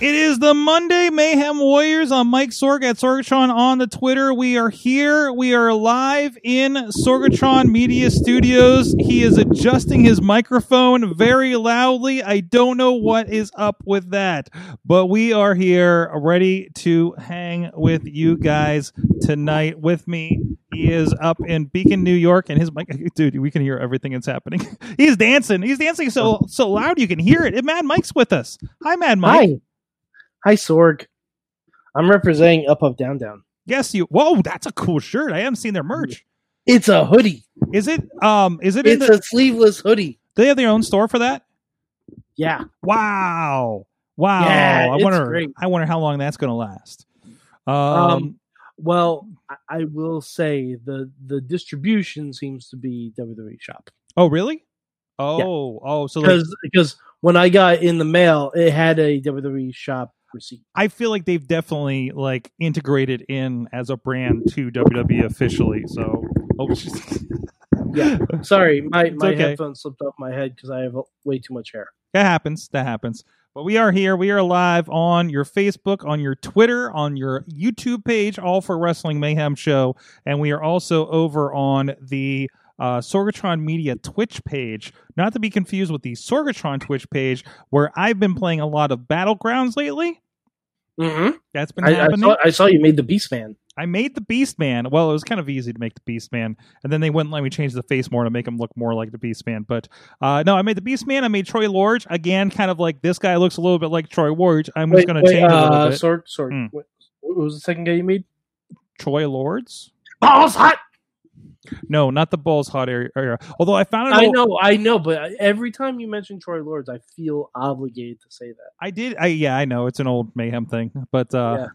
It is the Monday Mayhem Warriors on Mike Sorg at Sorgatron on the Twitter. We are here. We are live in Sorgatron Media Studios. He is adjusting his microphone very loudly. I don't know what is up with that, but we are here ready to hang with you guys tonight. With me, he is up in Beacon, New York, and his mic, dude, we can hear everything that's happening. He's dancing. He's dancing so so loud you can hear it. Mad Mike's with us. Hi, Mad Mike. Hi. Hi, Sorg. I'm representing Up Up Down Down. Yes, you. Whoa, that's a cool shirt. I haven't seen their merch. It's a hoodie. Is it? Um, is it? In It's the, a sleeveless hoodie. do they have their own store for that? Yeah. Wow, wow. Yeah, I wonder. great. I wonder how long that's going to last. Um, Um, Well, I, will say the the distribution seems to be WWE shop Oh, really? Oh, oh. So like, because because when I got in the mail, it had a WWE shop. I feel like they've definitely like integrated in as a brand to WWE officially. So, oh. Yeah. Sorry, my my okay. headphones slipped off my head because I have way too much hair. That happens. That happens. But we are here. We are live on your Facebook, on your Twitter, on your YouTube page, all for Wrestling Mayhem Show. And we are also over on the uh, Sorgatron Media Twitch page, not to be confused with the Sorgatron Twitch page, where I've been playing a lot of Battlegrounds lately. Mm-hmm. That's been I, I happening. saw I saw you made the Beast Man. I made the Beast Man. Well, it was kind of easy to make the Beast Man, and then they wouldn't let me change the face more to make him look more like the Beast Man. But uh, no, I made the Beast Man. I made Troy Lorge again, kind of like this guy looks a little bit like Troy Lorge. I'm just going to change a little uh, bit. Sorg. Hmm. What, what was the second guy you made? Troy Lords? Balls hot. No, not the balls hot area. Although I found it. I know, I know, but every time you mention Troy Lords, I feel obligated to say that. I did. I yeah, I know it's an old mayhem thing, but uh,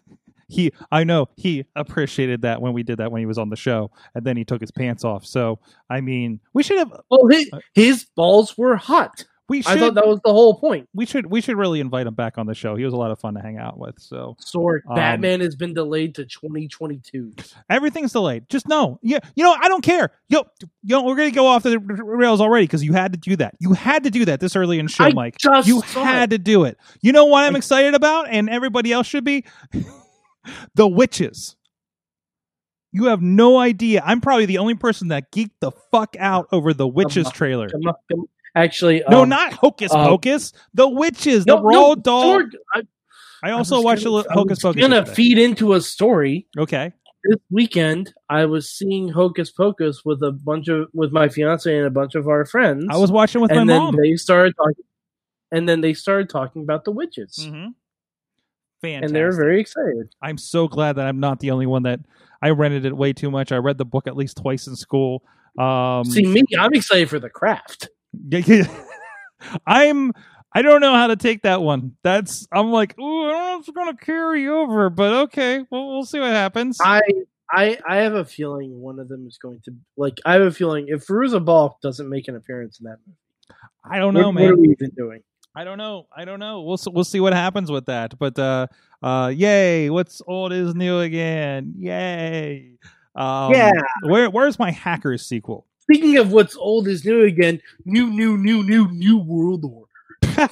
he, I know he appreciated that when we did that when he was on the show, and then he took his pants off. So I mean, we should have. Well, his, his balls were hot. We should. I thought that was the whole point. we should. We should really invite him back on the show. He was a lot of fun to hang out with. So Sorg, Um, Batman has been delayed to 2022. everything's delayed. Just know, yeah, you know, I don't care. Yo, yo, we're gonna go off the rails already because you had to do that. You had to do that this early in the show, I Mike. just You had it. to do it. You know what I'm I- excited about, and everybody else should be. the witches. You have no idea. I'm probably the only person that geeked the fuck out over the witches on, trailer. Come on, come- Actually, No, um, not Hocus uh, Pocus. The witches, no, the raw no, doll. Sorg, I, I also was watched gonna, a I Hocus Pocus. gonna yesterday. feed into a story. okay. This weekend, I was seeing Hocus Pocus with a bunch of with my fiance and a bunch of our friends. I was watching with and my then mom. they started talking, and then they started talking about the witches, mm-hmm. Fantastic. and they're very excited. I'm so glad that I'm not the only one that I rented it way too much. I read the book at least twice in school. Um, See me, I'm excited for the craft. I'm. I don't know how to take that one. That's. I'm like, ooh, I don't know if it's gonna carry over, but okay. Well, we'll see what happens. I I I have a feeling one of them is going to like. I have a feeling if Fairuza Balk doesn't make an appearance in that movie, I don't know, what, man. what are we even doing? I don't know. I don't know. We'll we'll see what happens with that. But uh, uh, yay! What's old is new again. Yay! Um, Yeah. Where where's my hackers sequel? Speaking of what's old is new again, new, new, new, new, new world order.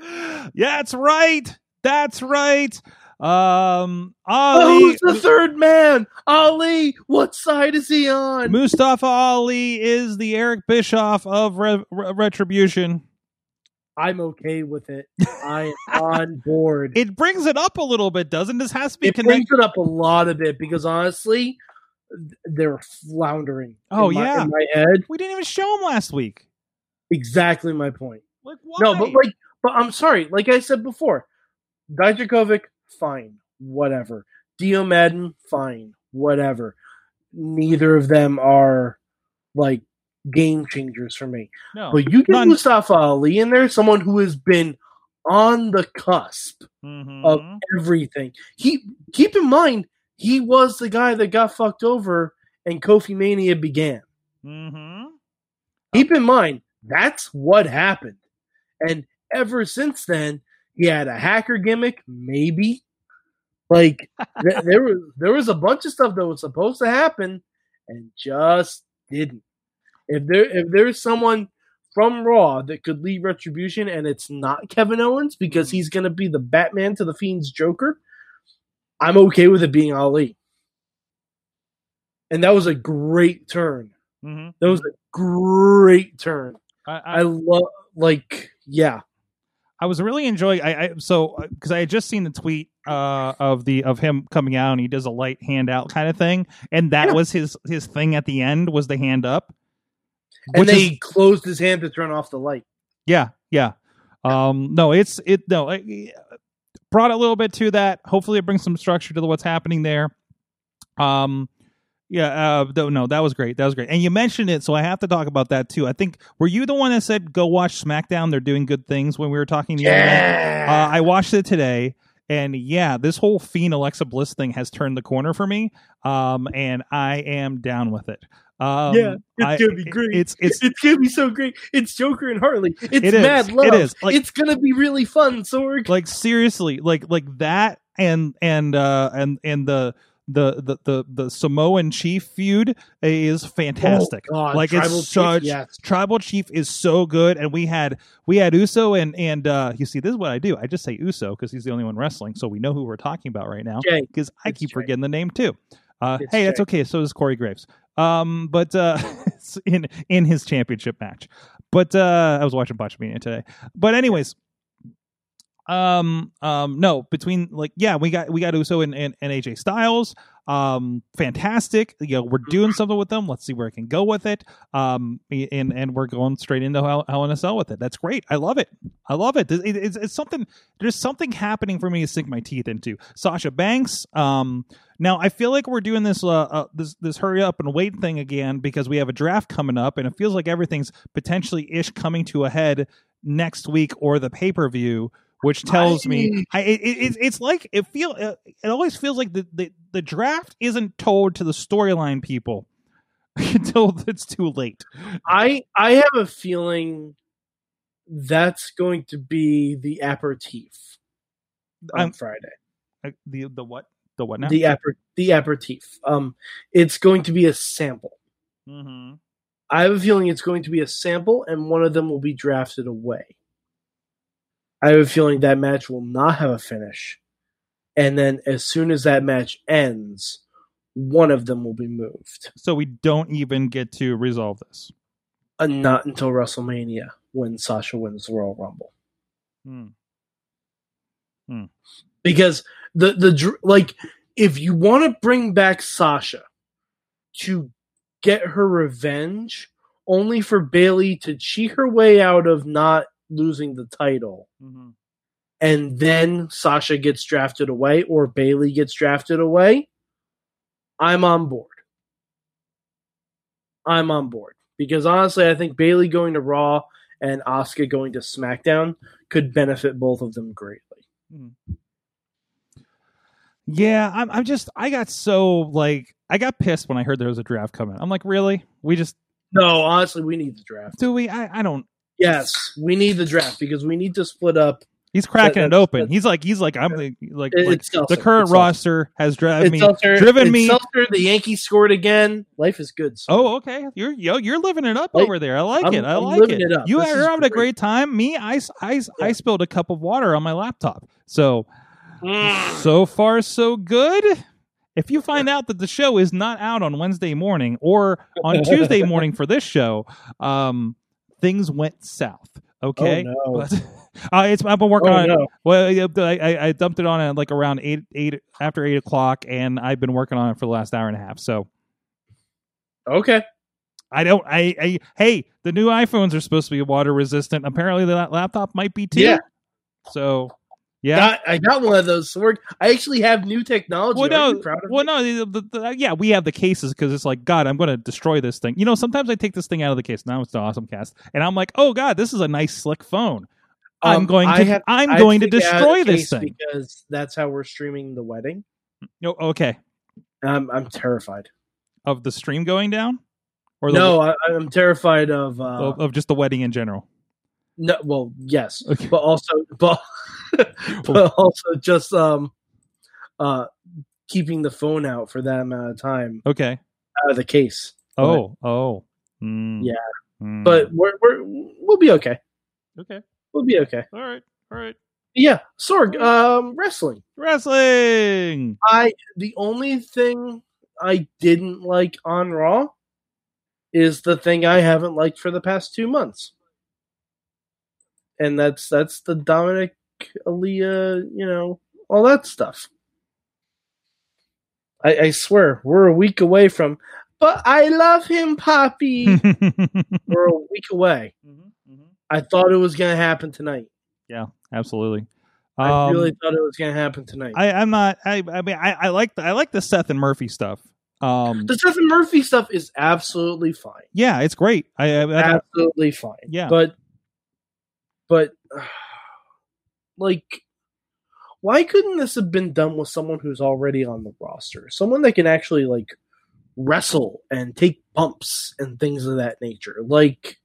yeah, that's right. That's right. Um, Oh, Ali, who's the third man? Ali. What side is he on? Mustafa Ali is the Eric Bischoff of Re- Re- Retribution. I'm okay with it. I am on board. It brings it up a little bit, doesn't this? Has to be connected. it connected. brings it up a lot of it because honestly, they're floundering. Oh, in my, yeah. my head. We didn't even show them last week. Exactly my point. Like why? No, but like, but I'm sorry. Like I said before, Dijakovic, fine, whatever. Dio Maddin, fine, whatever. Neither of them are like game changers for me. no. But you get none. Mustafa Ali in there, someone who has been on the cusp Mhm. of everything. He keep in mind he was the guy that got fucked over and Kofi Mania began. Mhm. Keep in mind that's what happened, and ever since then he had a hacker gimmick, maybe. Like th- there was there was a bunch of stuff that was supposed to happen and just didn't. If there if there's someone from Raw that could lead Retribution and it's not Kevin Owens because he's gonna be the Batman to the Fiend's Joker, I'm okay with it being Ali. And that was a great turn. Mhm. That was a great turn. I, I, I love like yeah. I was really enjoying. I, I so because I had just seen the tweet uh, of the of him coming out and he does a light handout kind of thing, and that Yeah. was his his thing at the end was the hand up. And then is- he closed his hand to turn off the light. Yeah, yeah. Um, no, it's it. No, brought a little bit to that. Hopefully, it brings some structure to what's happening there. Um, yeah. Uh, no, that was great. That was great. And you mentioned it, so I have to talk about that too. I think were you the one that said go watch SmackDown? They're doing good things when we were talking the other day. Uh, I watched it today, and yeah, this whole Fiend Alexa Bliss thing has turned the corner for me. Um, and I am down with it. Um, Yeah, it's I- gonna be great. It's it's it's gonna be so great. It's Joker and Harley. It's It is. mad love. is. Like- it's gonna be really fun. Sorg. like seriously like like that and and uh and and the the the the, the Samoan chief feud is fantastic. Oh, God, like Tribal it's Chief, such yes. tribal chief is so good and we had we had Uso and and uh you see this is what I do. I just say Uso because he's the only one wrestling so we know who we're talking about right now because I It's keep Jay. forgetting the name too. Uh, It's hey, that's okay. So does Corey Graves. Um, but uh, in in his championship match. But uh, I was watching Botchamania today. But anyways, um, um, no, between like yeah, we got we got Uso and, and, and AJ Styles. Um, fantastic. You know, we're doing something with them. Let's see where I can go with it. Um, and and we're going straight into Hell, Hell in a Cell with it. That's great. I love it. I love it. It- it's, it's something. There's something happening for me to sink my teeth into. Sasha Banks. Um, now I feel like we're doing this uh, uh this this hurry up and wait thing again because we have a draft coming up, and it feels like everything's potentially ish coming to a head next week or the pay per view. Which tells me I, it, it, it's- it's like it feel uh, it always feels like the, the, the draft isn't told to the storyline people until it's too late. I I have a feeling that's going to be the aperitif on I'm- Friday. The the what the what now? The aper the aperitif. Um, it's going to be a sample. mm-hmm. I have a feeling it's going to be a sample, and one of them will be drafted away. I have a feeling that match will not have a finish, and then as soon as that match ends, one of them will be moved. So we don't even get to resolve this. Uh, not until WrestleMania when Sasha wins the Royal Rumble. Hmm. Hmm. because the the like if you want to bring back Sasha to get her revenge only for Bayley to cheat her way out of not losing the title Mm-hmm. and then Sasha gets drafted away or Bayley gets drafted away I'm on board I'm on board because honestly I think Bayley going to Raw and Asuka going to SmackDown could benefit both of them greatly Yeah, I'm. I'm just. I got so like. I got pissed when I heard there was a draft coming. I'm like, really? We just no honestly we need the draft do we? I. I don't. Yes, we need the draft because we need to split up. He's cracking That- it open. He's like. He's like. I'm like. Like the current It's Seltzer. roster has driven me. Seltzer. driven it's me- Seltzer. The Yankees scored again. Life is good. son. Oh, okay. You're yo, you're living it up Like, over there. I like I'm- it. I like it. it. You This are having a great. great time. Me, I Yeah. spilled a cup of water on my laptop. So Mm. so far so good. If you find out that the show is not out on Wednesday morning or on Tuesday morning for this show, um, things went south. Okay, Oh, no. but uh, it's I've been working Oh, on it. no. Well, I, I- I dumped it on at like around eight eight after eight o'clock, and I've been working on it for the last hour and a half. So Okay. I don't. I, I hey, the new iPhones are supposed to be water resistant. Apparently, that laptop might be too. Yeah. So yeah. Got, I got one of those sword. I actually have new technology. well, no, you proud of well, no. The, the, the- yeah, we have the cases because it's like God. I'm going to destroy this thing. You know, sometimes I take this thing out of the case. Now it's the awesome cast, and I'm like, oh God, this is a nice slick phone. I'm Um, going to have- I'm I going to figure out a destroy this thing. because that's how we're streaming the wedding. Oh, okay. I'm I'm terrified. Of the stream going down, or the, No, I, I'm terrified of uh, of, of just the wedding in general. no. Well, yes, Okay. but also, but, but also just um, uh, keeping the phone out for that amount of time Okay. out of the case. Oh. Oh. Mm. Yeah. Mm. But we're we're we'll be okay. okay. We'll be okay. All right. All right. Yeah, Sorg, um, wrestling. Wrestling. I the only thing I didn't like on Raw is the thing I haven't liked for the past two months, and that's that's the Dominik, Aalyah, you know, all that stuff. I, I swear we're a week away from, but I love him, Poppy. we're a week away. I thought it was gonna happen tonight. Yeah, absolutely. I Um, really thought it was gonna happen tonight. I, I'm not. I. I mean, I, I like the. I like the Seth and Murphy stuff. Um. the Seth and Murphy stuff is absolutely fine. Yeah, it's great. I. I, I absolutely fine. Yeah. But but like why couldn't this have been done with someone who's already on the roster? Someone that can actually like wrestle and take bumps and things of that nature. Like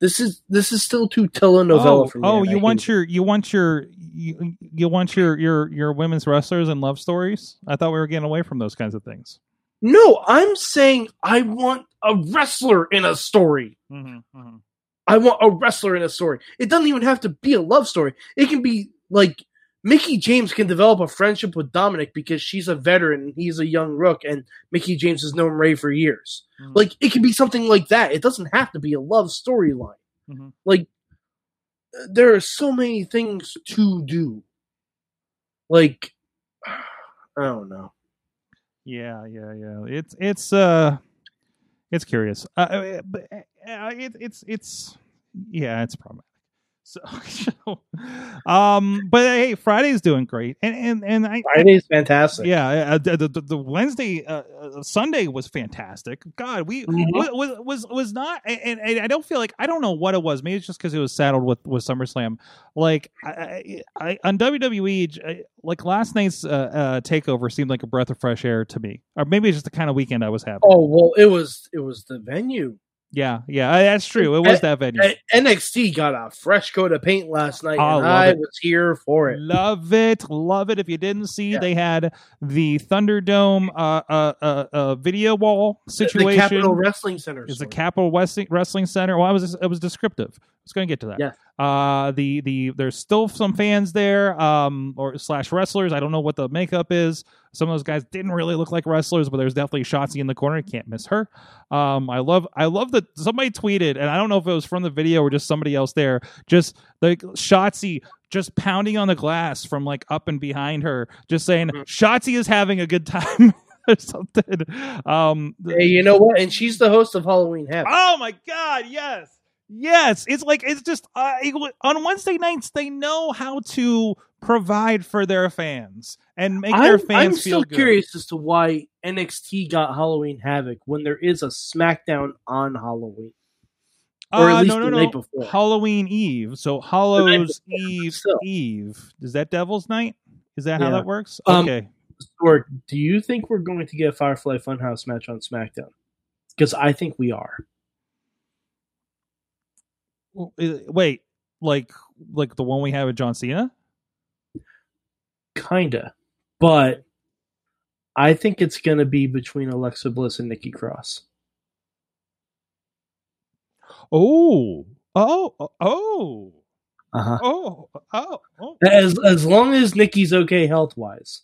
this is this is still too telenovela oh, for me. oh, and I you want your you want your you, you want your your your women's wrestlers and love stories? I thought we were getting away from those kinds of things. No, I'm saying I want a wrestler in a story. Mm-hmm, I want a wrestler in a story. It doesn't even have to be a love story. It can be like Mickie James can develop a friendship with Dominik because she's a veteran and he's a young rook, and Mickie James has known Ray for years. Mhm. Like it can be something like that. It doesn't have to be a love storyline. Mhm. Like there are so many things to do. Like I don't know. Yeah, yeah, yeah. It's it's uh, it's curious. Uh, Uh, but uh, it, it's it's yeah, it's problematic. So, um, but hey, Friday's doing great, and and and I, Friday's fantastic. yeah, uh, the, the, the Wednesday, uh, uh, Sunday was fantastic. God, we Mhm. was, was was not, and, and I don't feel like I don't know what it was. Maybe it's just because it was saddled with with SummerSlam. Like I, I, on WWE, like last night's uh, uh, takeover seemed like a breath of fresh air to me, or maybe it's just the kind of weekend I was having. Oh well, it was it was the venue. Yeah, yeah, I- that's true. It was that venue. NXT got a fresh coat of paint last night, I and I it. was here for it. Love it, love it. If you didn't see, Yeah. they had the Thunderdome uh, uh, uh, uh, video wall situation. The Capitol Wrestling Center. is the. Capitol Wrestling Wrestling Center. Well, I was it was descriptive. I was going to get to that. Yes. Uh, the the there's still some fans there, um, or slash wrestlers. I don't know what the makeup is. Some of those guys didn't really look like wrestlers, but there's definitely Shotzi in the corner. Can't miss her. Um, I love I love that somebody tweeted, and I don't know if it was from the video or just somebody else there. Just like Shotzi just pounding on the glass from like up and behind her, just saying Mhm. Shotzi is having a good time. or something. Um, Hey, you know what? And she's the host of Halloween Havoc. Oh my god, yes. Yes, it's like it's just uh, on Wednesday nights they know how to provide for their fans and make their I'm, fans I'm feel still good. curious as to why NXT got Halloween Havoc when there is a SmackDown on Halloween. or at Uh, least no, no, the no. night before. Halloween Eve. So Hallows Eve still. Eve. Is that Devil's Night? Is that how that works? Um, Okay. Or do you think we're going to get a Firefly Funhouse match on SmackDown? Because I think we are. Wait, like like the one we have with John Cena? Kinda. But I think it's going to be between Alexa Bliss and Nikki Cross. Oh. Oh. Oh. Oh. Uh-huh. Oh. Oh. oh. As as long as Nikki's okay health wise,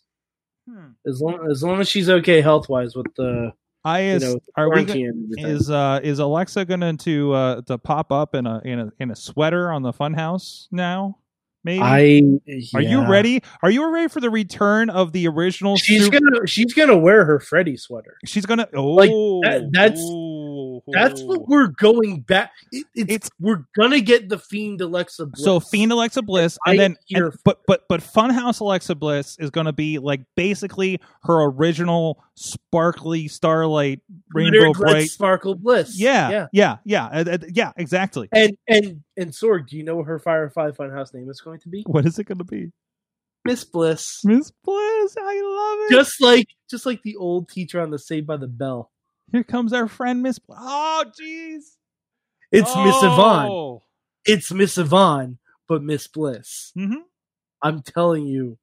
Hmm. as long as long as she's okay health wise with the I you is know are we go- quarantine and everything. is uh is Alexa going to uh to pop up in a in a in a sweater on the Funhouse now? Maybe. I Are you ready? Are you ready for the return of the original? She's Super- gonna she's gonna wear her Freddy sweater. She's gonna. Oh, Like, that- that's- ooh. That's what we're going back. It, it's, It's- we're gonna get the fiend Alexa. Bliss. So Fiend Alexa Bliss, I and then and- but but but Funhouse Alexa Bliss is going to be like basically her original sparkly starlight rainbow bright. sparkle bliss. Yeah, yeah. yeah, yeah, uh, yeah, exactly. And and and Sorg, do you know what her Firefly Funhouse name is going to be? What is it going to be? Miss Bliss. Miss Bliss, I love it. Just like just like the old teacher on the Saved by the Bell. Here comes our friend Miss. Oh, jeez. It's Miss Yvonne. Oh. It's Miss Yvonne, but Miss Bliss. Mhm. I'm telling you,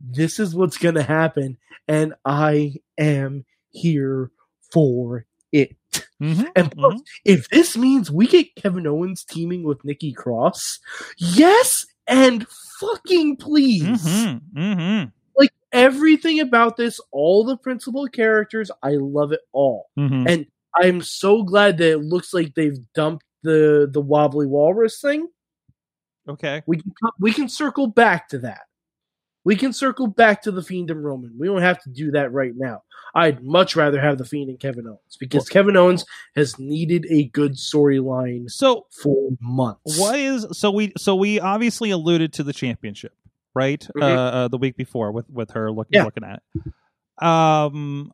this is what's gonna happen, and I am here for it. Mhm. And plus, if this means we get Kevin Owens teaming with Nikki Cross, yes and fucking please. Mhm. Everything about this, all the principal characters, I love it all. Mhm. And I'm so glad that it looks like they've dumped the the wobbly walrus thing. Okay. We can we can circle back to that. We can circle back to the Fiend and Roman. We don't have to do that right now. I'd much rather have the Fiend and Kevin Owens because Kevin Owens has needed a good storyline So for months. what is so we so we obviously alluded to the championship right Mhm. uh, uh the week before with with her looking Yeah. looking at it um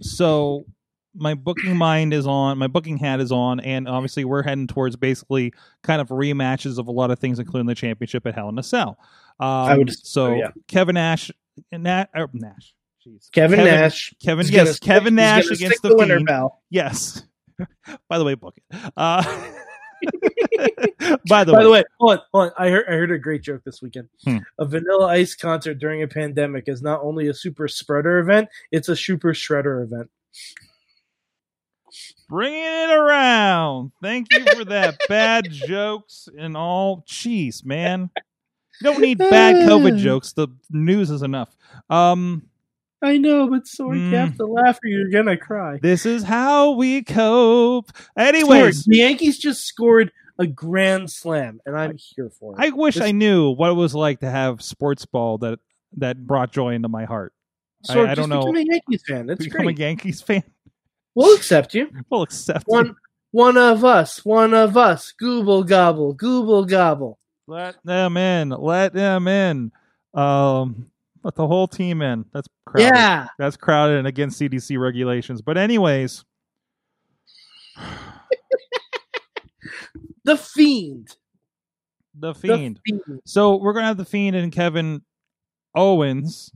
so my booking mind is on my booking hat is on and obviously we're heading towards basically kind of rematches of a lot of things including the championship at hell in a cell um, I would so so, yeah. kevin nash Nat, er, nash Jeez. Kevin, Nash. Kevin, is gonna yes, Kevin Nash against stick the winner. Yes. By the way, book it. Uh, by the By way, the way, hold on, hold on. I heard I heard a great joke this weekend. Hmm. A Vanilla Ice concert during a pandemic is not only a super spreader event; it's a super shredder event. bringing it around. Thank you for that. Bad jokes and all. Jeez, man. You don't need bad COVID jokes. The news is enough. Um, I know, but sorry, you Mm. have to laugh or you're gonna cry. this is how we cope. Anyways, the Yankees just scored a grand slam, and I'm here for it. I wish This- I knew what it was like to have sports ball that that brought joy into my heart. I- Sorg, I don't know. Become a Yankees fan. That's Become great. a Yankees fan. We'll accept you. We'll accept. One, one of us. One of us. Gooble gobble. Gooble gobble. Let them in. Let them in. Um, let the whole team in. That's crowded. Yeah. That's crowded and against CDC regulations. But anyways, The fiend. the The fiend. fiend. So we're gonna have the fiend and Kevin Owens.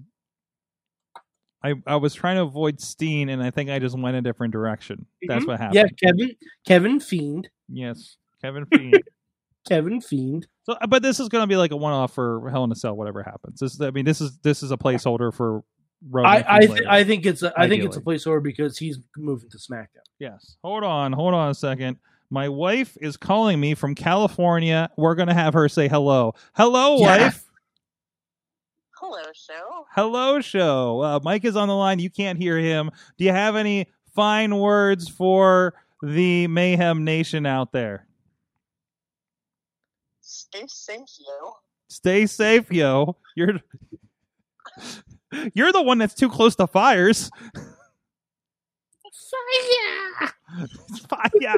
I I was trying to avoid Steen, and I think I just went a different direction. That's Mhm. what happened. Yeah, Kevin. Kevin Fiend. Yes, Kevin Fiend. Kevin Fiend. so, but this is gonna be like a one-off for Hell in a Cell, whatever happens. This, I mean, this is this is a placeholder for. Roman I I, th- I think it's a I think it's a placeholder because he's moving to SmackDown. Yes. Hold on. Hold on a second. My wife is calling me from California. We're going to have her say hello. Hello, Yeah. wife. Hello, show. Hello, show. Uh, Mike is on the line. You can't hear him. Do you have any fine words for the Mayhem Nation out there? Stay safe, yo. Stay safe, yo. You're you're the one that's too close to fires. Fire. Fire.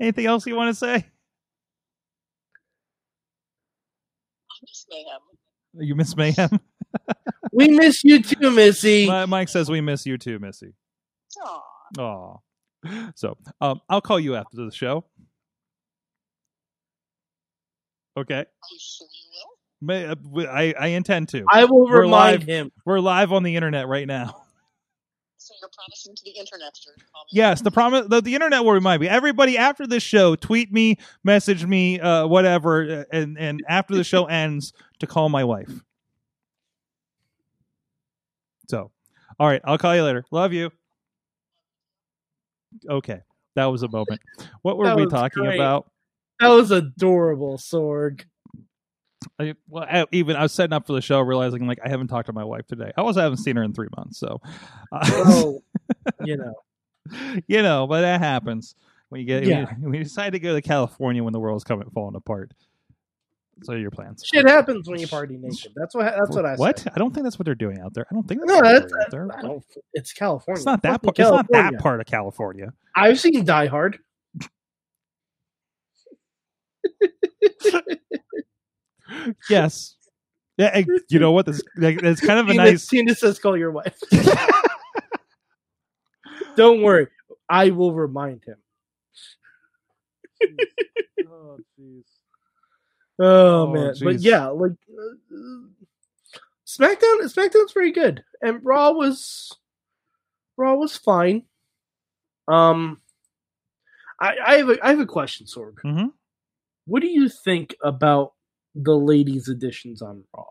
Anything else you want to say? Miss Mayhem. You miss Mayhem? We miss you too, Missy. Mike says we miss you too, Missy. Aw. Aw. So, um, I'll call you after the show. Okay. Are you sure you will? May, uh, w- I, I intend to. I will We're remind live. him. We're live on the internet right now. So you're promising to the internet to call me? Yes, the promise. The, the internet will remind me. Everybody after this show, tweet me, message me, uh, whatever, uh, and and after the show ends, to call my wife. So, all right, I'll call you later. Love you. Okay, that was a moment. What were That we was talking great. about? That was adorable, Sorg. I, well, I, even I was setting up for the show, realizing like I haven't talked to my wife today. I also haven't seen her in three months, so uh, you know. you know, but that happens when you get Yeah. when you decide to go to California when the world's coming falling apart. So your plans. Shit happens when you party naked. That's what. That's what I. What? Said. I don't think that's what they're doing out there. I don't think that's No, what they're that's. out there. It's California. It's not that part. It's not that part of California. I've seen Die Hard. Yes. Yeah. You know what? This, like, it's kind of a Tina, nice. Tina says, "Call your wife." Don't worry, I will remind him. oh, jeez. Oh, Oh, man, but yeah, like uh, SmackDown. SmackDown's pretty good, and Raw was Raw was fine. Um, I, I have a I have a question, Sorg. hmm What do you think about the ladies' editions on Raw?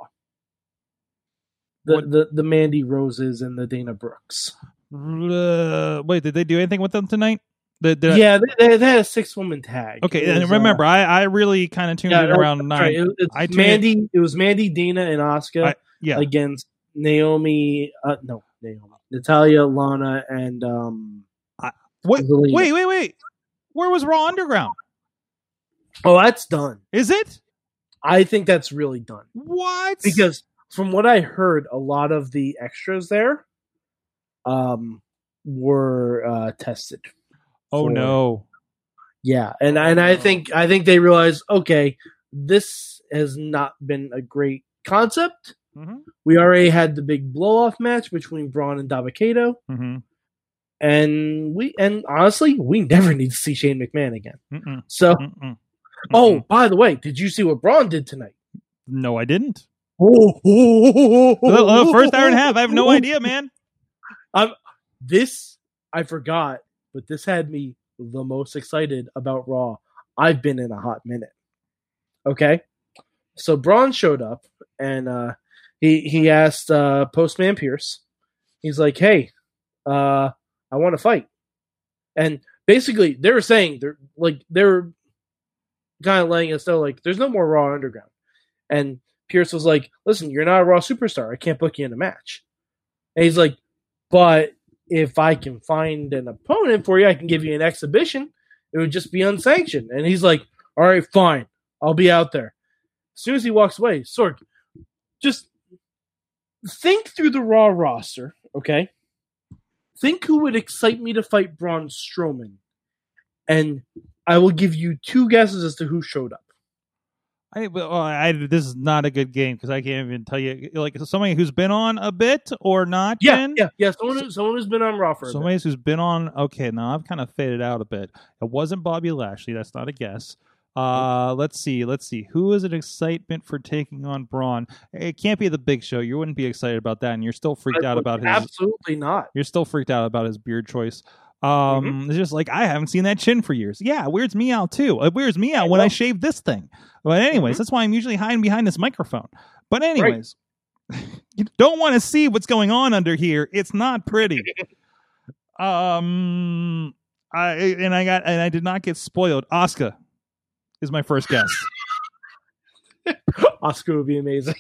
The What- the the Mandy Roses and the Dana Brooks. Uh, wait, did they do anything with them tonight? Did I- yeah, they, they, had a six woman tag. okay, It and remember, uh, I, I really kind of tuned yeah, in around nine. right. It, I Mandy. It was Mandy, Dana, and Oscar I- yeah. against Naomi. Uh, no, Naomi, Natalya, Lana, and um. Wait, wait, wait, wait. Where was Raw Underground? Oh, that's done. Is it? I think that's really done What? because from what I heard, a lot of the extras there, um, were uh tested. oh for- no. Yeah, and and I think I think they realized okay, this has not been a great concept. hmm We already had the big blow off match between Braun and Dabba-Kato, hmm and we and honestly, we never need to see Shane McMahon again. Mm-mm. So, Mm-mm. Oh, Mm-mm. by the way, did you see what Braun did tonight? no, I didn't. Oh, first hour and a half, I have no idea, man. This I forgot, but this had me the most excited about Raw I've been in a hot minute. Okay, so Braun showed up and uh, he he asked uh, Postman Pearce. He's like, "Hey, uh, I want to fight," and basically they were saying they're like they're kind of letting us know like there's no more Raw Underground, and Pearce was like, "Listen, you're not a Raw superstar. I can't book you in a match," and he's like, "But." if I can find an opponent for you, I can give you an exhibition. It would just be unsanctioned. And he's like, all right, fine. I'll be out there. As soon as he walks away, Sorg, just think through the Raw roster, okay? Think who would excite me to fight Braun Strowman. And I will give you two guesses as to who showed up. I, well, I, this is not a good game because I can't even tell you. Like somebody who's been on a bit or not. Yeah, been? yeah, yeah. Someone, who, someone who's been on Raw for. Somebody who's been on. Okay, now I've kind of faded out a bit. It wasn't Bobby Lashley. That's not a guess. Uh, let's see. Let's see. Who is an excitement for taking on Braun? It can't be the Big Show. You wouldn't be excited about that, and you're still freaked out about his. Absolutely not. You're still freaked out about his beard choice. Um, Mm-hmm. it's just like I haven't seen that chin for years. Yeah, it weirds me out too. It weirds me out when I shave this thing. But anyways, Mhm. that's why I'm usually hiding behind this microphone. But anyways, you don't want to see what's going on under here. It's not pretty. um, I and I got and I did not get spoiled. Oscar is my first guess. Oscar would be amazing.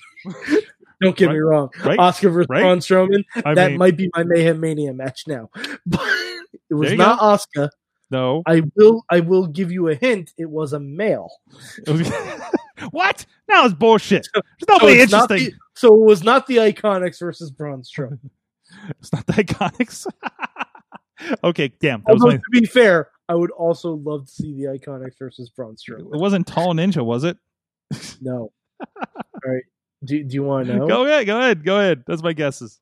Don't get me wrong. right, Oscar versus right. Braun Strowman. I that mean, might be my Mayhem Mania match now. But it was not go. Oscar. no. I will I will give you a hint. It was a male. what? Now it's bullshit. There's So nobody it's not interesting. the, so it was not the Iconics versus Braun Strowman. It's not the Iconics. okay, damn. That was Although to be fair, I would also love to see the Iconics versus Braun it wasn't Tall Ninja, was it? No. All right. Do, do you want to know? Go ahead, go ahead, go ahead. That's my guesses.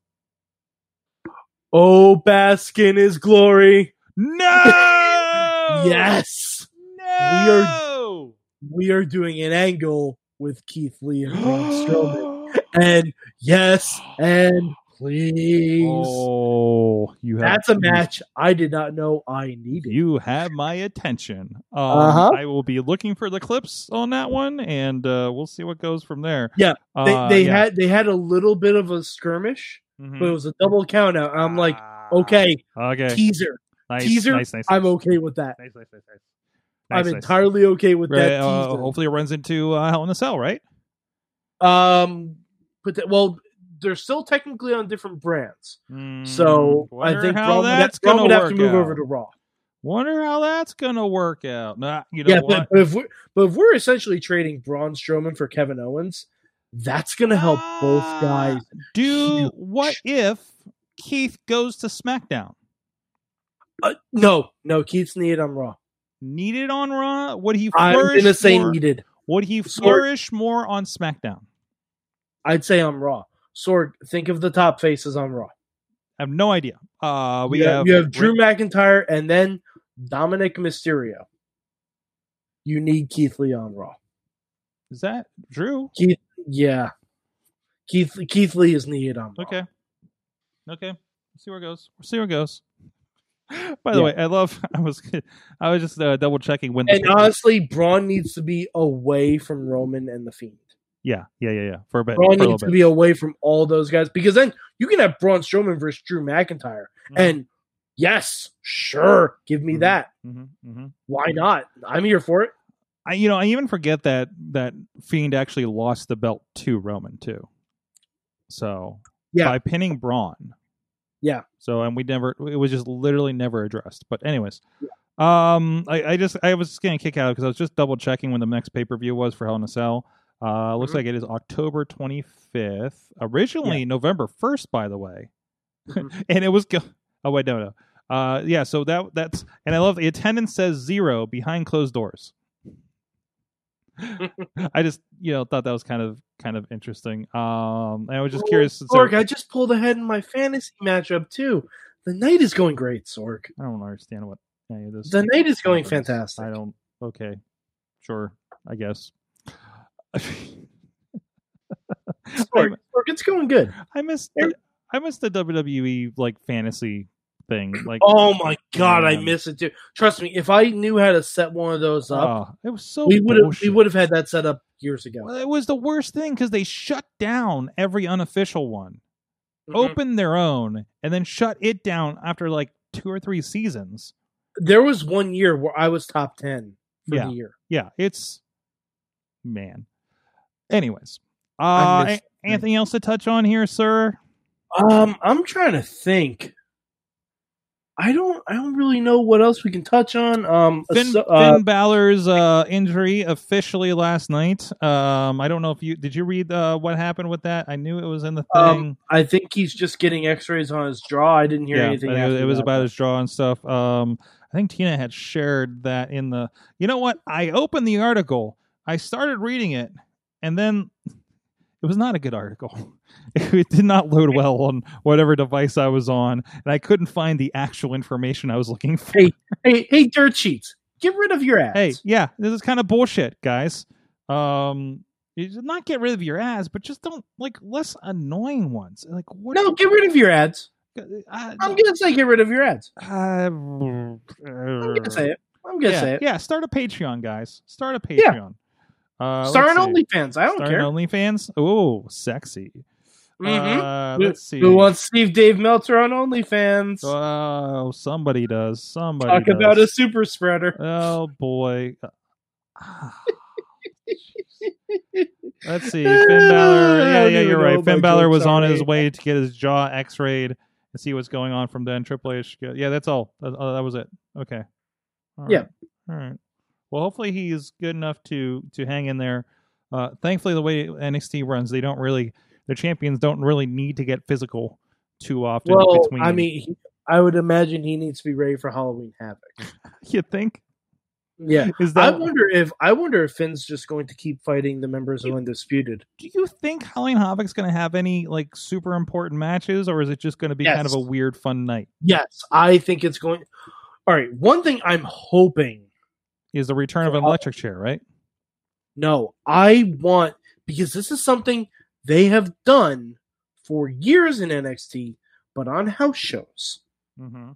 Oh, bask in his glory. No. Yes. No. We are We are doing an angle with Keith Lee and Braun Strowman. And yes, and please. oh, you have That's a match I did not know I needed. You have my attention. Um, Uh-huh. I will be looking for the clips on that one, and uh, we'll see what goes from there. Yeah, They, Uh, they yeah. had they had a little bit of a skirmish, Mhm. but it was a double count out. I'm like, Ah, okay, okay, teaser. nice, teaser, Nice, nice, I'm okay with that. Nice, nice, nice, nice. I'm Nice, nice. entirely okay with Right, that uh, hopefully, it runs into uh, Hell in a Cell, right? um, but the- well, they're still technically on different brands, so Hmm, I think how Braun would, have, that's Braun gonna would have to move out. over to Raw. Wonder how that's gonna work out. Nah, you know yeah, what? but, but if we're but if we're essentially trading Braun Strowman for Kevin Owens, that's gonna help both Ah, guys. Do huge. what if Keith goes to SmackDown? Uh, no, no, Keith's needed on Raw. Needed on Raw? Would he flourish? I'm gonna say more? needed. Would he Sorg. flourish more on SmackDown? I'd say on Raw. Sorg, think of the top faces on Raw. I have no idea. Uh, we you have, have, you have Drew McIntyre and then Dominik Mysterio. You need Keith Lee on Raw. Is that Drew? Keith, yeah, Keith Keith Lee is needed on Raw. Okay. Okay. Let's see where it goes. We'll see where it goes. By the Yeah. way, I love. I was. I was just uh, double checking when. And honestly, Braun needs to be away from Roman and the Fiend. yeah, yeah, yeah, yeah. For a bit. Braun a needs little to bit. be away from all those guys because then you can have Braun Strowman versus Drew McIntyre. Mhm. And yes, sure, give me Mhm. that. Mhm, mhm. Why not? I'm here for it. I, you know, I even forget that that Fiend actually lost the belt to Roman too. So Yeah. by pinning Braun. Yeah. So and we never. It was just literally never addressed. But anyways, um, I, I just I was just getting a kick out because I was just double checking when the next pay per view was for Hell in a Cell. Uh, looks Mhm. like it is October twenty fifth. Originally November first, by the way, Mhm. and it was. Go- oh wait, no, no. Uh, yeah. So that that's and I love the attendance says zero behind closed doors. I just you know thought that was kind of kind of interesting. Um, I was just curious. since Sorg, I just pulled ahead in my fantasy matchup too. The night is going great, Sorg. I don't understand what any of this. The night is going happens. fantastic. I don't. Okay, sure. I guess. Sorg, Sorg, it's going good. I missed. The, I missed the WWE like fantasy thing. Like, Oh my god, I Man. miss it too. Trust me, if I knew how to set one of those up, oh, it was so. we would have we would have had that set up years ago. Well, it was the worst thing because they shut down every unofficial one, Mhm. opened their own, and then shut it down after like two or three seasons. There was one year where I was top ten for Yeah. the year. Yeah, it's man. Anyways, uh, I anything else to touch on here, sir? Um, I'm trying to think. I don't. I don't really know what else we can touch on. Um, Finn, uh, Finn Balor's uh, injury officially last night. Um, I don't know if you did. You read uh, what happened with that? I knew it was in the thing. Um, I think he's just getting X-rays on his jaw. I didn't hear yeah, anything. it, was- it was about his jaw and stuff. Um, I think Tina had shared that in the. You know what? I opened the article. I started reading it, and then it was not a good article. It did not load well on whatever device I was on, and I couldn't find the actual information I was looking for. Hey, Hey, hey, dirt sheets, get rid of your ads. hey, yeah, this is kind of bullshit, guys. Um, not get rid of your ads, but just don't like less annoying ones. Like what? no, get rid of your ads. I, I'm gonna say get rid of your ads. uh, I'm gonna say it. I'm gonna yeah, say it. yeah. Start a Patreon, guys. Start a Patreon. Uh, let's. OnlyFans. I don't Start care. an OnlyFans. Oh, sexy. Mhm. Uh, let's see. Who wants Steve Dave Meltzer on OnlyFans? Oh, somebody does. Somebody Talk does. about a super spreader. Oh boy. Ah. Let's see. Finn Balor. Yeah, yeah, you're right. Finn Balor was on his way to get his jaw x-rayed and see what's going on from then. Triple H. Yeah, that's all. That, uh, was it. Okay. All Yeah. All right. Well, hopefully he's good enough to to hang in there. Uh, thankfully, the way NXT runs, they don't really the champions don't really need to get physical too often. Well, between I mean, he- I would imagine he needs to be ready for Halloween Havoc. you think Yeah, is that? I wonder if I wonder if Finn's just going to keep fighting the members of Undisputed. do you think Halloween Havoc's going to have any like super important matches, or is it just going to be kind of a weird fun night? Yes, I think it's going. All right, one thing I'm hoping. Is the return of an electric chair, right? No, I want because this is something they have done for years in NXT, but on house shows. Mm-hmm.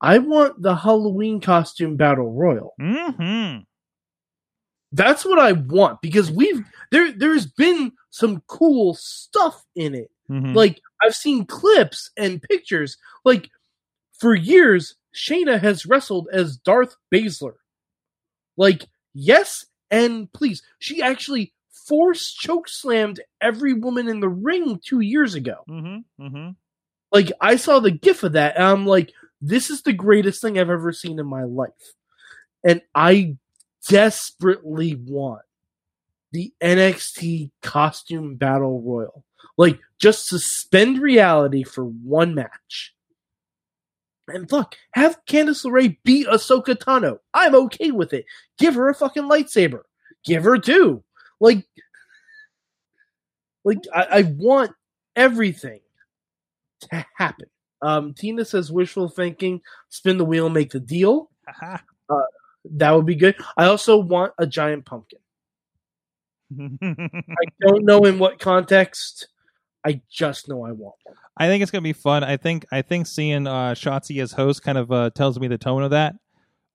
I want the Halloween costume battle royal. Mm-hmm. That's what I want because we've there there's been some cool stuff in it. mm-hmm. Like I've seen clips and pictures. Like for years, Shayna has wrestled as Darth Baszler. Like yes and please, she actually force choke slammed every woman in the ring two years ago. mm-hmm. Mm-hmm. Like I saw the gif of that, and I'm like, this is the greatest thing I've ever seen in my life. And I desperately want the NXT costume battle royal. Like, just suspend reality for one match. And look, have Candice LeRae beat Ahsoka Tano. I'm okay with it. Give her a fucking lightsaber. Give her two. Like, like I, I want everything to happen. Um, Tina says wishful thinking, spin the wheel, make the deal. Haha. That would be good. I also want a giant pumpkin. I don't know in what context. I just know I want one. I think it's gonna be fun. I think I think seeing uh Shotzi as host kind of uh tells me the tone of that.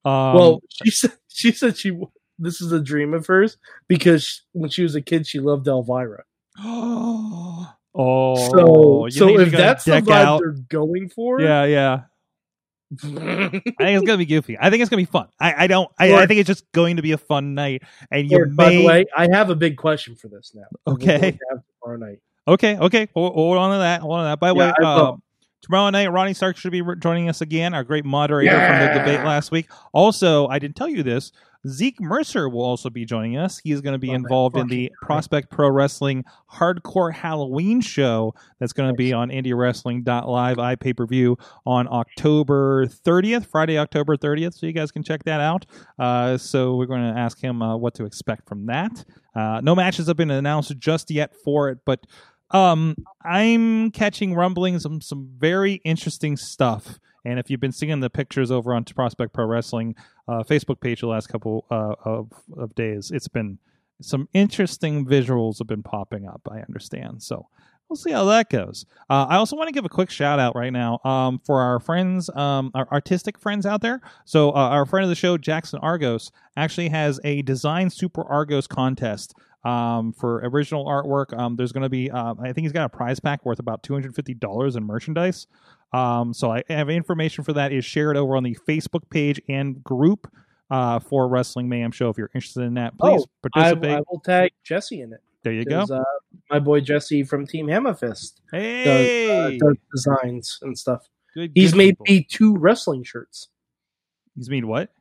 Um, well, she said she said she this is a dream of hers because when she was a kid she loved Elvira. oh, so so if that's the vibe out? they're going for, yeah, yeah. I think it's gonna be goofy. I think it's gonna be fun. I, I don't. I, I think it's just going to be a fun night, and you Lord, by the way, I have a big question for this now. Okay. have tomorrow night. Okay, okay. Hold, hold on to that. Hold on to that. By the Yeah, way, um, tomorrow night, Ronnie Stark should be joining us again, our great moderator from the debate last week. Also, I didn't tell you this. Zeke Mercer will also be joining us. He's going to be Oh, involved in the Prospect Pro Wrestling Hardcore Halloween show that's going to be on IndieWrestling.live iPay per view on October 30th, Friday, October 30th. So you guys can check that out. Uh, so we're going to ask him uh, what to expect from that. Uh, no matches have been announced just yet for it, but um, I'm catching rumblings of some very interesting stuff. And if you've been seeing the pictures over on Prospect Pro Wrestling uh, Facebook page the last couple uh, of of days, it's been some interesting visuals have been popping up. I understand, so we'll see how that goes. Uh, I also want to give a quick shout out right now um, for our friends, um, our artistic friends out there. So uh, our friend of the show, Jackson Argos, actually has a Design Super Argos contest um, for original artwork. Um, there's going to be, uh, I think he's got a prize pack worth about $250 in merchandise. Um, so I have information for that is shared over on the Facebook page and group uh, for Wrestling Mayhem Show. If you're interested in that, please Oh, participate. I will tag Jesse in it. there you go. Uh, my boy Jesse from Team Hammerfist does, uh, Hey, does designs and stuff. good. He's good made people. me two wrestling shirts. He's made what?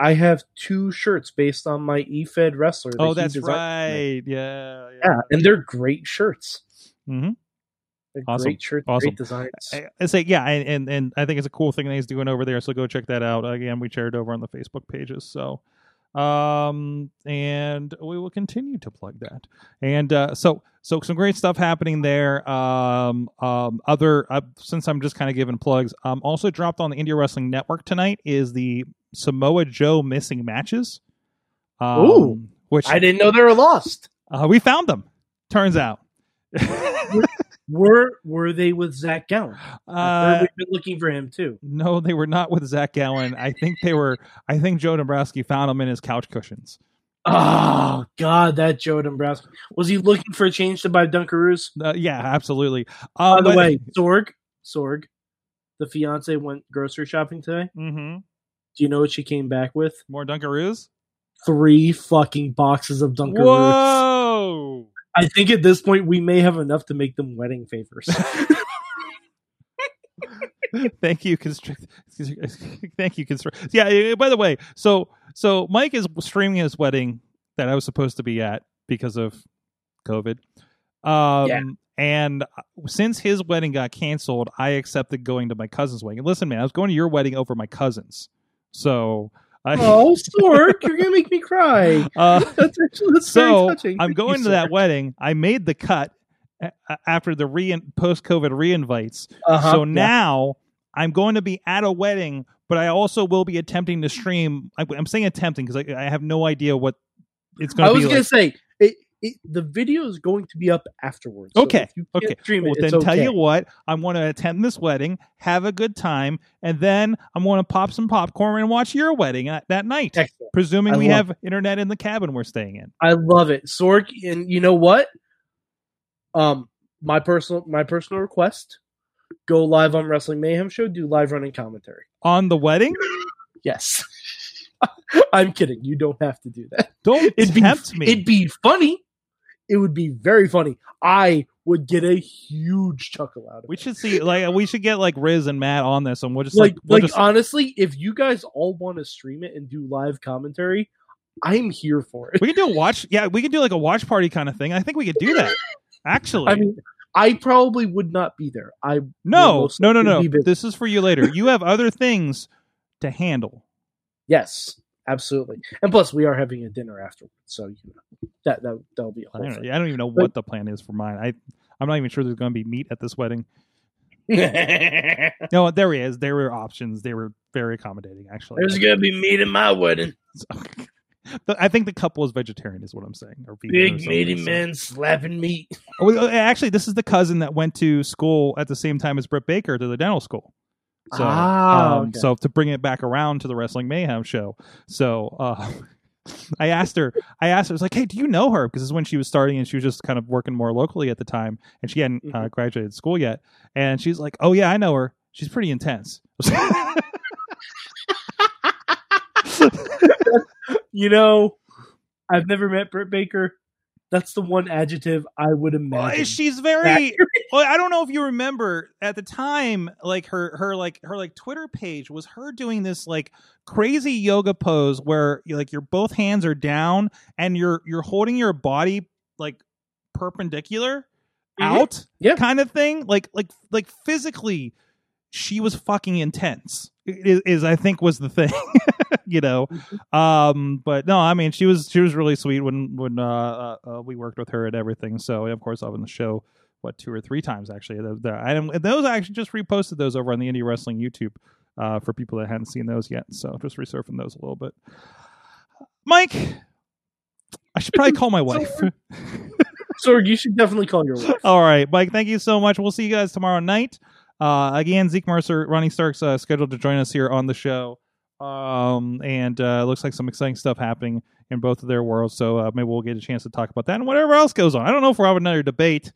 I have two shirts based on my eFed wrestler. that Oh, that's designed for me. right. Yeah, yeah. Yeah, and they're great shirts. Mm-hmm. They're Awesome. great shirts, Awesome. great designs. I, I say yeah, and, and and I think it's a cool thing that he's doing over there. So go check that out. Again, we shared over on the Facebook pages. So, um, and we will continue to plug that. And uh, so so some great stuff happening there. Um, um, other uh, since I'm just kind of giving plugs. Um, also dropped on the Indie Wrestling Network tonight is the Samoa Joe missing matches. Um, Ooh. which I didn't know they were lost. uh, we found them. Turns out. Were were they with Zach Gallen? Uh, we've been looking for him too. No, they were not with Zach Gallen. I think they were. I think Joe Dombrowski found them in his couch cushions. Oh God, that Joe Dombrowski was he looking for a change to buy Dunkaroos? Uh, yeah, absolutely. By Um, the but- way, Sorg, Sorg, the fiance went grocery shopping today. Mm-hmm. Do you know what she came back with? more Dunkaroos. Three fucking boxes of Dunkaroos. Whoa! I think at this point we may have enough to make them wedding favors. Thank you, constrict. Thank you, constrict. Yeah. eh, By the way, so so Mike is streaming his wedding that I was supposed to be at because of COVID. Um, Yeah. And since his wedding got canceled, I accepted going to my cousin's wedding. And listen, man, I was going to your wedding over my cousin's. So I, oh, Sorg, you're gonna make me cry. uh, That's actually that's so very touching. I'm going you, to that wedding. I made the cut after the re post COVID reinvites. Uh-huh, so yeah. now I'm going to be at a wedding, but I also will be attempting to stream. I, I'm saying attempting because I, I have no idea what it's going to be. I was be gonna say it, it, the video is going to be up afterwards. So Okay, can't okay. Stream Well, it, then tell okay. you what, I'm going to attend this wedding, have a good time, and then I'm going to pop some popcorn and watch your wedding at, that night. Excellent. Presuming I we have internet in the cabin we're staying in. I love it, Sorg. And you know what? Um, my personal my personal request: go live on Wrestling Mayhem Show, do live running commentary. On the wedding? Yes, I'm kidding. You don't have to do that. Don't It'd be me. it'd be funny. It would be very funny. I would get a huge chuckle out of We it. We should see like we should get like Riz and Matt on this, and we'll just like like, we'll like just, honestly, if you guys all want to stream it and do live commentary, I'm here for it. we can do a watch. Yeah, we can do like a watch party kind of thing. I think we could do that. Actually, I mean, I probably would not be there. I no, no, no, no. This is for you later. You have other things to handle. Yes, absolutely. And plus, we are having a dinner afterwards, so you know that that that'll be a I whole don't, I don't even know what the plan is for mine. I I'm not even sure there's going to be meat at this wedding. thing. No, there is. There were options. They were very accommodating, actually. There's gonna be meat in my wedding. But I think the couple is vegetarian, is what I'm saying. Or vegan or Big something, meaty so- men slapping meat. Oh, actually, this is the cousin that went to school at the same time as Britt Baker to the dental school. So, Ah, um, okay. so to bring it back around to the Wrestling Mayhem show. So, uh, I asked her. I asked her. I was like, "Hey, do you know her?" Because this is when she was starting, and she was just kind of working more locally at the time, and she hadn't uh, Mhm. graduated school yet. And she's like, "Oh yeah, I know her. She's pretty intense." You know, I've never met Britt Baker. That's the one adjective I would Well, imagine. she's very well i don't know if you remember at the time like her her like her like twitter page was her doing this like crazy yoga pose where like your both hands are down and you're you're holding your body like perpendicular out Yeah. kind of thing like like like physically she was fucking intense is, is i think was the thing you know um but no i mean she was she was really sweet when when uh, uh, uh we worked with her and everything so and of course i've been the show what two or three times actually the, the, and those i actually just reposted those over on the indie wrestling youtube uh for people that hadn't seen those yet so just resurfing those a little bit mike i should probably call my wife Sorg, you should definitely call your wife. all right, Mike. Thank you so much. We'll see you guys tomorrow night. Uh, again, Zeke Mercer, Ronnie Starks, uh, scheduled to join us here on the show. Um, and uh, looks like some exciting stuff happening in both of their worlds. So uh, maybe we'll get a chance to talk about that and whatever else goes on. I don't know if we're having another debate.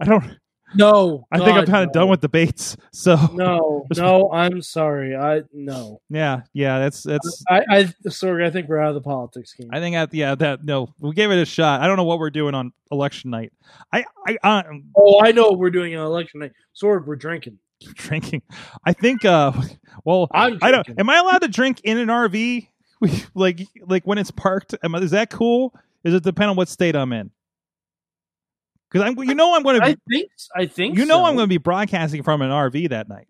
I don't. No, I think I'm kind of no. done with debates. So No, no, I'm sorry. I no. yeah, yeah. That's that's. I, I sorry. I think we're out of the politics game. I think at yeah that no we gave it a shot. I don't know what we're doing on election night. I I uh, oh, I know what we're doing on election night. Sorg, we're drinking. drinking. I think uh well I'm. I don't. Am I allowed to drink in an RV? like, like when it's parked? Am I, is that cool? Is it depend on what state I'm in? Because I'm, you know, I'm going to. I think. I think. You know, so. I'm going to be broadcasting from an RV that night.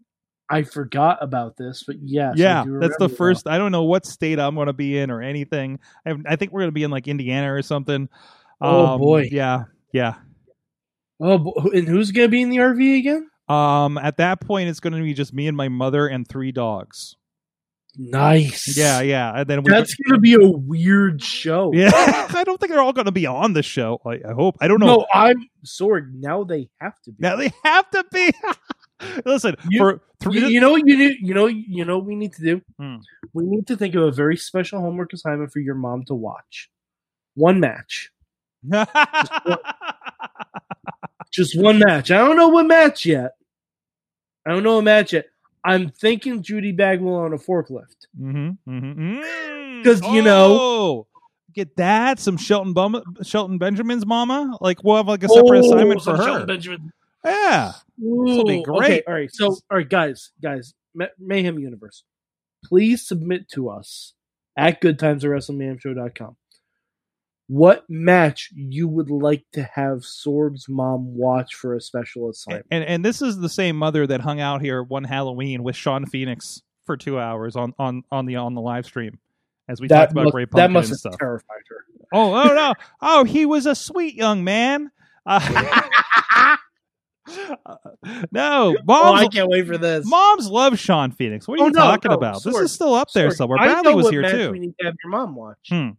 I forgot about this, but yes. I yeah, that's the first. I don't know what state I'm going to be in or anything. I, I think we're going to be in like Indiana or something. Oh, Um, boy. Yeah, yeah. Oh, and who's gonna be in the RV again? Um, at that point, it's going to be just me and my mother and three dogs. Nice. Yeah, yeah. And then we. That's gonna be a weird show. yeah, I don't think they're all going to be on the show. I, I hope. I don't know. No, I'm sorry. Now they have to be. Now they have to be. Listen, You- for three, You, you know, what you need, you know, you know, what we need to do. Hmm. We need to think of a very special homework assignment for your mom to watch. One match, just one match. I don't know what match yet. I don't know a match yet. I'm thinking Judy Bagwell on a forklift. mm-hmm, mm-hmm. 'Cause, you know- Oh, get that some Shelton Bum- Shelton Benjamin's mama. Like we'll have like a separate Oh, assignment for her. Shelton Benjamin. yeah, will be great. Okay, all right. So, all right, guys, guys, Ma- Mayhem Universe, please submit to us at goodtimes at WrestlingMayhemShow.com what match you would like to have Sorg's mom watch for a special assignment. and and this is the same mother that hung out here one Halloween with Sean Phoenix for two hours on on on the on the live stream as we talked That about must, Great that must and have stuff. terrified her. Oh, oh no! Oh, he was a sweet young man. Uh, no, Oh, moms, I can't wait for this. moms love Sean Phoenix. What are Oh, you no, talking no, about? This is still up there somewhere. I Bradley was here too. We need to have your mom watch. Hmm.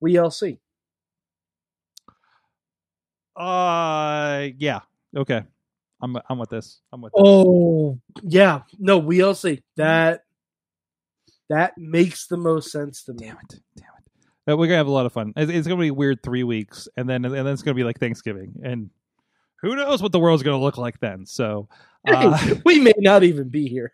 We LC. Uh, yeah. Okay, I'm I'm with this. I'm with this. Oh yeah, no, we LC. That that makes the most sense to me. Damn it! Damn it! Uh, We're gonna have a lot of fun. It's, it's gonna be weird three weeks, and then and then it's gonna be like Thanksgiving, and who knows what the world's gonna look like then? So, uh, Hey, we may not even be here.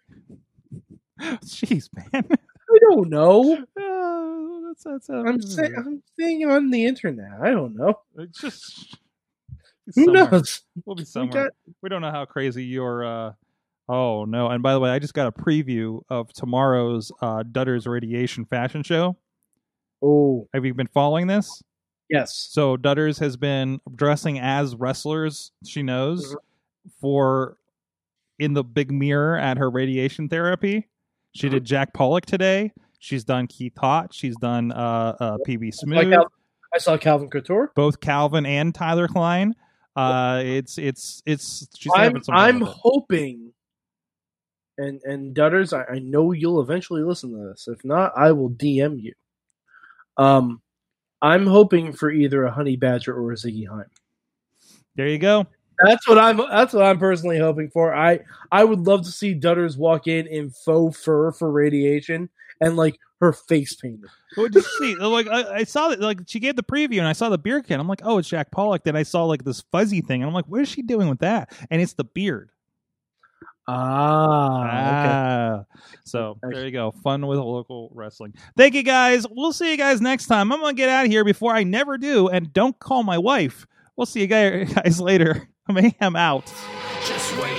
jeez, man. I don't know. Uh, That's that's. Uh, I'm saying I'm saying on the internet. I don't know. It's just Who somewhere. knows? We'll be We somewhere. got- we don't know how crazy your. uh Oh no! And by the way, I just got a preview of tomorrow's uh, Dutter's Radiation Fashion Show. oh Have you been following this? yes. So Dutters has been dressing as wrestlers she knows Mhm. for in the big mirror at her radiation therapy. She did Jack Pollock today. She's done Keith Hott. She's done uh, uh, PB I saw, Cal- I saw Calvin Couture. both Calvin and Tyler Klein. Uh, it's it's it's. She's I'm having some I'm hoping, and and Dutters, I, I know you'll eventually listen to this. If not, I will DM you. Um, I'm hoping for either a Honey Badger or a Ziggy Haim. There you go. That's what I'm. That's what I'm personally hoping for. I I would love to see Dutters walk in in faux fur for radiation and like her face painted. What did you see? Like I, I saw that. Like she gave the preview, and I saw the beer can. I'm like, oh, it's Jack Pollock. Then I saw like this fuzzy thing, and I'm like, what is she doing with that? And it's the beard. Ah, Ah, so there you go. Fun with local wrestling. Thank you guys. We'll see you guys next time. I'm gonna get out of here before I never do, and don't call my wife. We'll see you guys guys later. Mayhem out. Just wait,